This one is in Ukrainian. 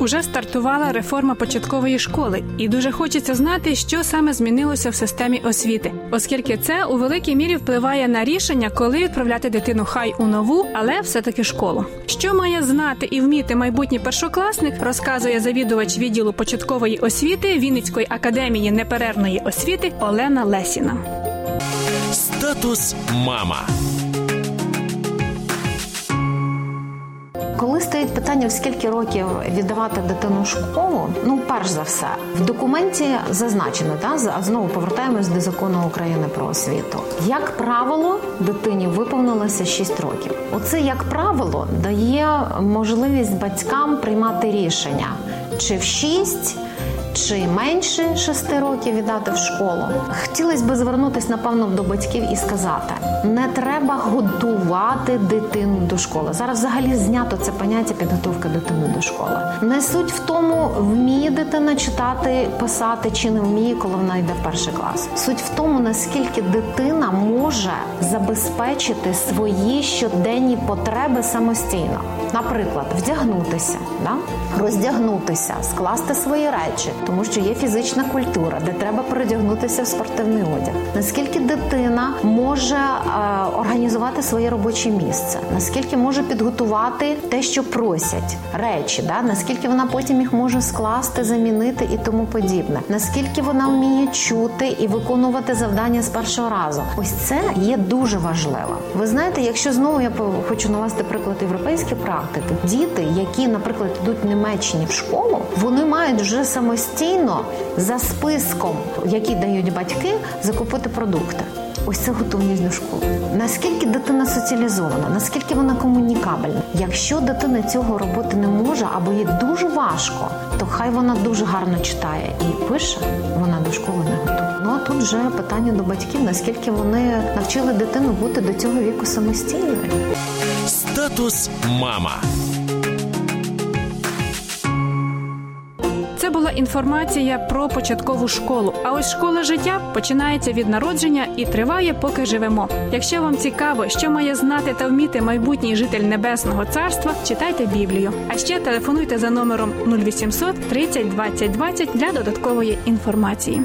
Уже стартувала реформа початкової школи, і дуже хочеться знати, що саме змінилося в системі освіти, оскільки це у великій мірі впливає на рішення, коли відправляти дитину хай у нову, але все-таки школу. Що має знати і вміти майбутній першокласник, розказує завідувач відділу початкової освіти Вінницької академії неперервної освіти Олена Лесіна. Статус мама. Коли стоїть питання, в скільки років віддавати дитину в школу, ну перш за все, в документі зазначено, та знову повертаємось до закону України про освіту. Як правило, дитині виповнилося 6 років. Оце як правило дає можливість батькам приймати рішення, чи в 6, чи менше 6 років віддати в школу. Хотілося б звернутися, напевно, до батьків і сказати: не треба готувати дитину до школи. Зараз взагалі знято це поняття підготовки дитини до школи. Не суть в тому, вміє дитина читати, писати чи не вміє, коли вона йде в перший клас. Суть в тому, наскільки дитина може забезпечити свої щоденні потреби самостійно. Наприклад, вдягнутися, да? роздягнутися, скласти свої речі, тому що є фізична культура, де треба передягнутися в спортивний одяг. Наскільки дитина може е, організувати своє робоче місце, наскільки може підготувати те, що просять речі, да? наскільки вона потім їх може скласти, замінити і тому подібне, наскільки вона вміє чути і виконувати завдання з першого разу. Ось це є дуже важливо. Ви знаєте, якщо знову я хочу навести приклад європейської практики, діти, які, наприклад, йдуть в Німеччині в школу, вони мають вже самостійно за списком, який дають батьки, закупити продукти. Ось це готовність до школи. Наскільки дитина соціалізована, наскільки вона комунікабельна? Якщо дитина цього робити не може або їй дуже важко, то хай вона дуже гарно читає і пише, вона до школи не готова. Ну а тут вже питання до батьків, наскільки вони навчили дитину бути до цього віку самостійною. Статус мама. Це була інформація про початкову школу. А ось школа життя починається від народження і триває, поки живемо. Якщо вам цікаво, що має знати та вміти майбутній житель небесного царства, читайте Біблію. А ще телефонуйте за номером 0800 30 20 20 для додаткової інформації.